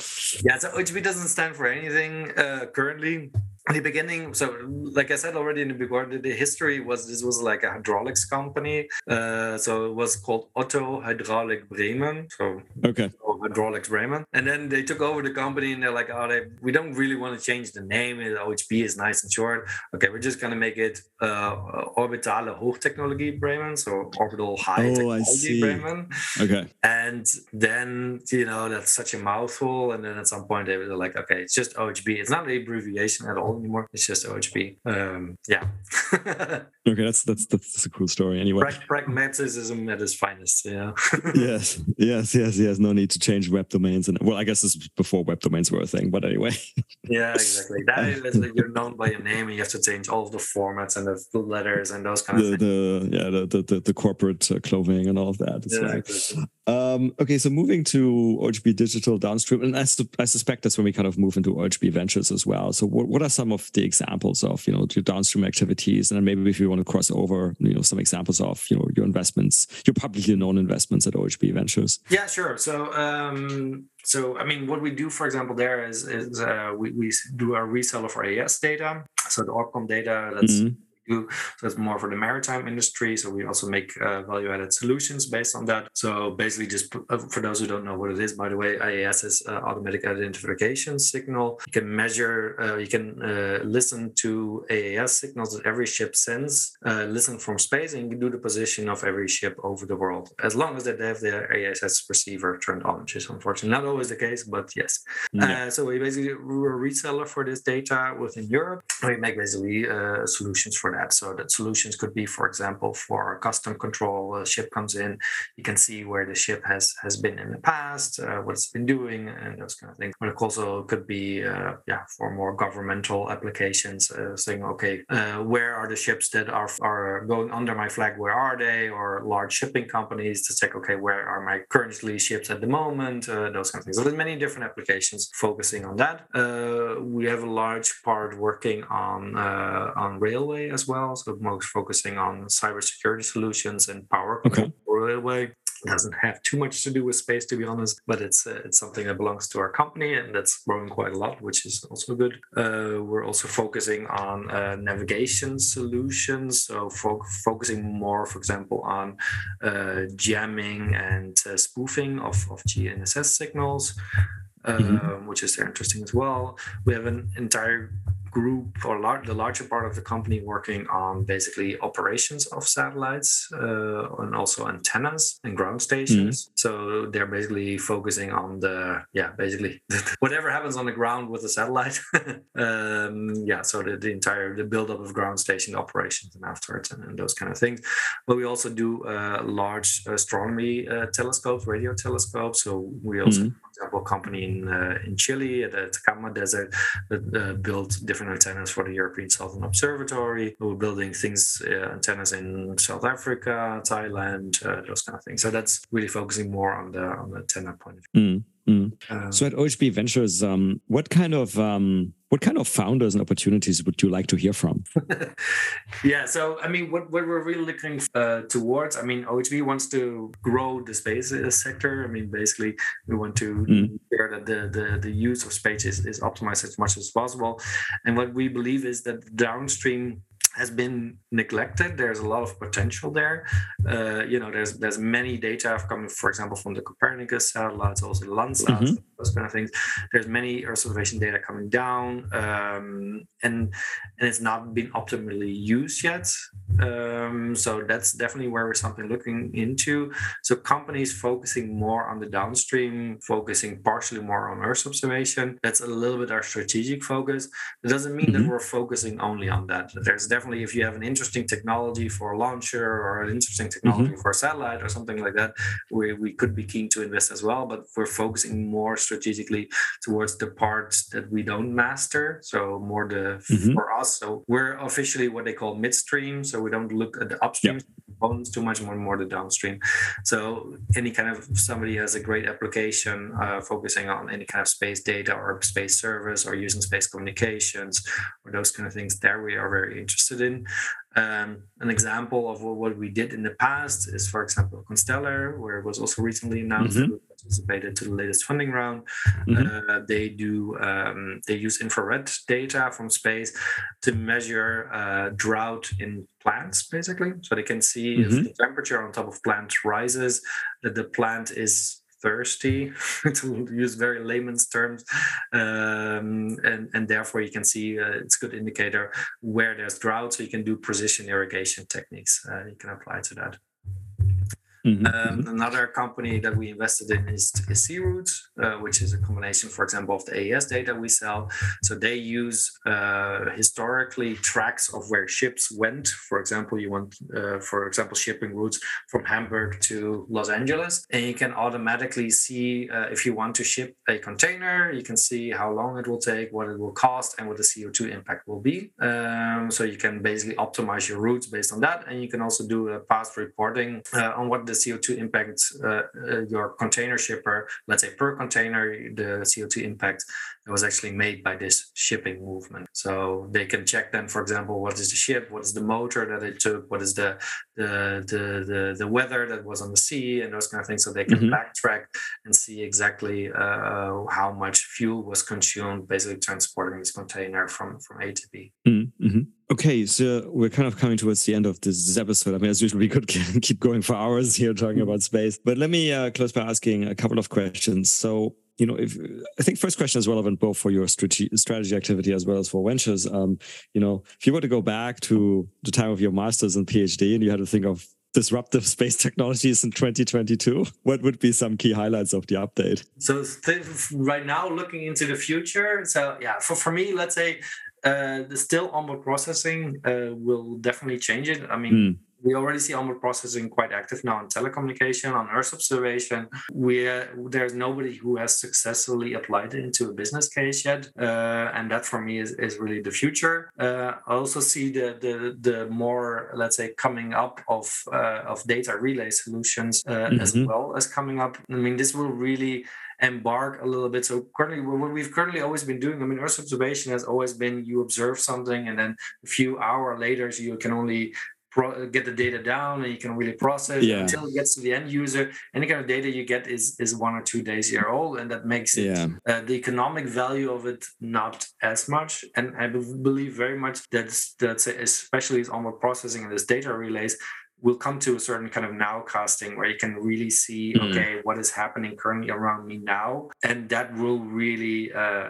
Yeah, so OHB doesn't stand for anything uh, currently. The beginning, so like I said already in the beginning, the- history was this was like a hydraulics company. Uh, so it was called Otto Hydraulic Bremen. So Okay. or Hydraulics Bremen. And then they took over the company and they're like, oh, they, we don't really want to change the name. OHB is nice and short. Okay, we're just going to make it uh, Orbitale Hochtechnologie Bremen. So Orbital High Oh, I Technology see. Bremen. Okay. And then, you know, that's such a mouthful. And then at some point they were like, okay, it's just OHB. It's not an abbreviation at all anymore. It's just OHB. Um, yeah. Okay. That's that's that's a cool story. Anyway. Prag- pragmatism at its finest, know. yes, yes, yes, yes. No need to change web domains, and well, I guess this was before web domains were a thing. But anyway, Yeah, exactly. That is like you're known by your name, and you have to change all of the formats and the letters and those kind of the things. the yeah the the, the, the corporate uh, clothing and all of that. It's Yeah, like- exactly. um, okay, so moving to OHB Digital downstream, and I, su- I suspect that's when we kind of move into OHB Ventures as well. So, what, what are some of the examples of you know your downstream activities, and then maybe if you want to cross over, you know, some examples of you know your investments, your publicly known investments at OHB Ventures. Yeah, sure. So, um, so I mean, what we do, for example, there is is uh, we we do our reseller for AIS data, so the ORBCOMM data. That's Mhm. Do. So it's more for the maritime industry. So we also make uh, value-added solutions based on that. So basically, just uh, for those who don't know what it is, by the way, AIS is uh, automatic identification signal. You can measure, uh, you can uh, listen to AIS signals that every ship sends, uh, listen from space, and you can do the position of every ship over the world, as long as they have their AIS receiver turned on, which is unfortunately not always the case, but yes. Yeah. Uh, so we basically we're a reseller for this data within Europe. We make basically uh, solutions for So that solutions could be, for example, for custom control. A ship comes in, you can see where the ship has has been in the past, uh, what it's been doing, and those kind of things. But it also could be, uh, yeah, for more governmental applications, uh, saying, okay, uh, where are the ships that are are going under my flag? Where are they? Or large shipping companies to check, okay, where are my currently ships at the moment? Uh, those kind of things. So there's many different applications focusing on that. Uh, we have a large part working on on railway as well, so most focusing on cybersecurity solutions and power okay. railway doesn't have too much to do with space to be honest but it's uh, it's something that belongs to our company and that's growing quite a lot which is also good uh, we're also focusing on uh, navigation solutions so fo- focusing more for example on uh, jamming and uh, spoofing of, of gnss signals mm-hmm. Um, which is interesting as well we have an entire group or lar- the larger part of the company working on basically operations of satellites uh, and also antennas and ground stations. Mm-hmm. So they're basically focusing on the yeah basically whatever happens on the ground with the satellite. um, yeah, so the, the entire the buildup of ground station operations and afterwards and, and those kind of things. But we also do uh, large astronomy uh, telescopes, radio telescopes. So we also. Mm-hmm example, a company in uh, in Chile at the Atacama Desert that uh, built different antennas for the European Southern Observatory. We were building things, uh, antennas in South Africa, Thailand, uh, those kind of things. So that's really focusing more on the on the antenna point of view. Mm. Mm. Um, so at OHB Ventures, um, what kind of um, what kind of founders and opportunities would you like to hear from? yeah, so I mean, what, what we're really looking uh, towards, I mean, OHB wants to grow the space uh, sector. I mean, basically, we want to mm. ensure that the, the the use of space is, is optimized as much as possible. And what we believe is that downstream has been neglected. There's a lot of potential there. Uh, you know, there's there's many data coming, for example, from the Copernicus satellites, also Landsat, mm-hmm. those kind of things. There's many Earth observation data coming down, um, and and it's not been optimally used yet. Um, so that's definitely where we're something looking into. So companies focusing more on the downstream, focusing partially more on Earth observation. That's a little bit our strategic focus. It doesn't mean mm-hmm. that we're focusing only on that. There's definitely definitely if you have an interesting technology for a launcher or an interesting technology mm-hmm. for a satellite or something like that, we, we could be keen to invest as well. But we're focusing more strategically towards the parts that we don't master. So more the mm-hmm. for us. So we're officially what they call midstream. So we don't look at the upstream yep. components too much, more more the downstream. So any kind of somebody has a great application uh, focusing on any kind of space data or space service or using space communications or those kind of things. There we are very interested interested in. Um, an example of what we did in the past is, for example, Constellr, where it was also recently announced mm-hmm. that we participated to the latest funding round. Mm-hmm. Uh, they do um, they use infrared data from space to measure uh, drought in plants, basically, so they can see mm-hmm. if the temperature on top of plants rises, that the plant is thirsty, to use very layman's terms, um, and and therefore you can see uh, it's good indicator where there's drought, so you can do precision irrigation techniques. Uh, you can apply to that. Mm-hmm. Um, mm-hmm. another company that we invested in is, is Searoutes, uh, which is a combination, for example, of the AIS data we sell. So they use uh, historically tracks of where ships went. For example, you want, uh, for example, shipping routes from Hamburg to Los Angeles, and you can automatically see uh, if you want to ship a container. You can see how long it will take, what it will cost, and what the CO2 impact will be. Um, so you can basically optimize your routes based on that, and you can also do a past reporting uh, on what the CO2 impact uh, uh, your container shipper, let's say per container, the CO2 impact that was actually made by this shipping movement. So they can check then, for example, what is the ship, what is the motor that it took, what is the the the the, the weather that was on the sea, and those kind of things. So they can mm-hmm. backtrack and see exactly uh, how much fuel was consumed, basically transporting this container from from A to B. Mm-hmm. Okay, so we're kind of coming towards the end of this episode. I mean, as usual, we could keep going for hours here talking about space. But let me uh, close by asking a couple of questions. So, you know, if I think first question is relevant both for your strategy, strategy activity as well as for ventures. Um, you know, if you were to go back to the time of your master's and PhD, and you had to think of disruptive space technologies in 2022, what would be some key highlights of the update? So, th- right now, looking into the future, so yeah, for for me, let's say Uh, the still onboard processing uh, will definitely change it. I mean, Mm. we already see onboard processing quite active now in telecommunication, on Earth observation. We uh, there's nobody who has successfully applied it into a business case yet, uh, and that for me is, is really the future. Uh, I also see the, the the more let's say coming up of uh, of data relay solutions uh, as well as coming up. I mean, this will really embark a little bit. So currently, what we've currently always been doing, I mean, Earth observation has always been you observe something, and then a few hour later you can only pro- get the data down and you can really process Yeah. until it gets to the end user. Any kind of data you get is is one or two days year old, and that makes it Yeah. uh, the economic value of it not as much. And I believe very much that that's especially as onboard processing and this data relays will come to a certain kind of now casting where you can really see Mm. okay what is happening currently around me now. And that will really uh,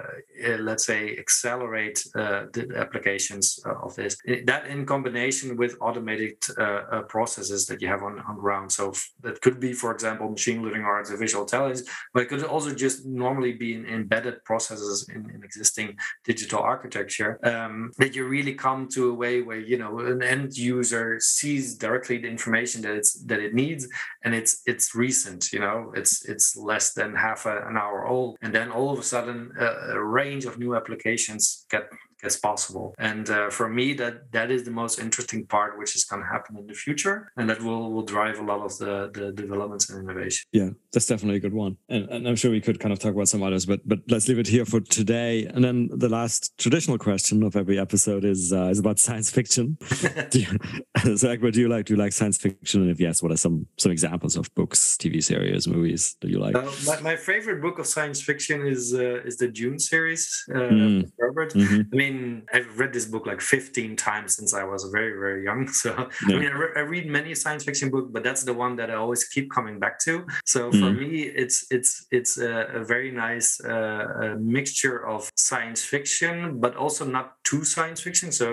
uh, let's say accelerate uh, the applications uh, of this. That in combination with automated uh, uh, processes that you have on, on ground. So that could be for example machine learning or artificial intelligence but it could also just normally be in embedded processes in, in existing digital architecture um, that you really come to a way where you know an end user sees directly the information that it's that it needs and it's it's recent you know? It's it's less than half a, an hour old and then all of a sudden a, a range of new applications get gets possible and uh, for me that that is the most interesting part which is going to happen in the future and that will will drive a lot of the the developments and innovation Yeah, that's definitely a good one. And, and I'm sure we could kind of talk about some others, but but let's leave it here for today. And then the last traditional question of every episode is uh, is about science fiction. you, so, Egbert, do you like do you like science fiction? And if yes, what are some some examples of books, TV series, movies that you like? Uh, my, my favorite book of science fiction is uh, is the Dune series. Uh, Mm. Herbert. Mhm. I mean, I've read this book like 15 times since I was very very young. So Yeah. I mean, I, re- I read many science fiction books, but that's the one that I always keep coming back to. So for Mm. me, it's it's it's a, a very nice uh, uh mixture of science fiction, but also not too science fiction. So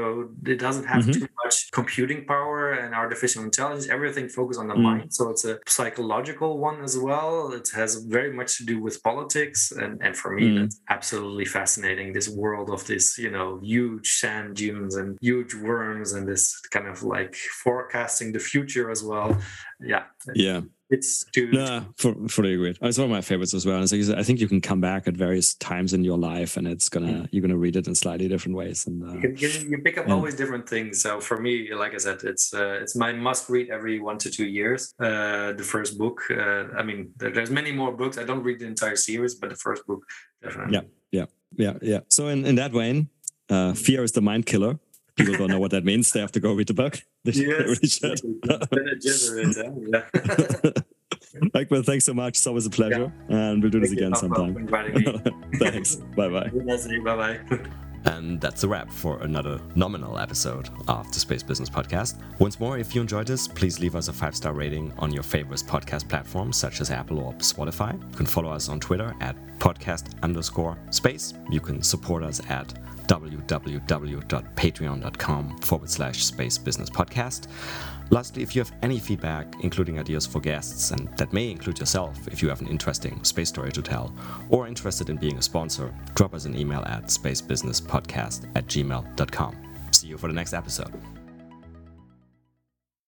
it doesn't have Mhm. too much computing power and artificial intelligence. Everything focused on the Mm. mind. So it's a psychological one as well. It has very much to do with politics, and and for me, Mm. that's absolutely fascinating. This world of this, you know, huge sand dunes and huge worms, and this kind of like forecasting the future as well. Yeah, Yeah, it's too. no, for, fully agreed. It's one of my favorites as well. And it's like said, I think you can come back at various times in your life, and it's gonna you're gonna read it in slightly different ways. And uh, You, can, you, you pick up Yeah. always different things. So for me, like I said, it's uh, it's my must read every one to two years. Uh, the first book. Uh, I mean, there, there's many more books. I don't read the entire series, but the first book definitely. Yeah. yeah, yeah. Yeah. So in in that vein, uh, fear is the mind killer. People don't know what that means. They have to go read the book. They, they Yes. really should. Bene Gesserit, huh? Yeah. Ekman, thanks so much. It's always a pleasure. And we'll do this Thank you, again sometime. for inviting me. thanks. Bye bye. Bye bye. And that's a wrap for another nominal episode of the Space Business Podcast. Once more, if you enjoyed this, please leave us a five star rating on your favorite podcast platforms such as Apple or Spotify. You can follow us on Twitter at podcast underscore space. You can support us at www.patreon.com forward slash space business podcast. Lastly, if you have any feedback, including ideas for guests, and that may include yourself if you have an interesting space story to tell, or interested in being a sponsor, drop us an email at spacebusinesspodcast at gmail.com. See you for the next episode.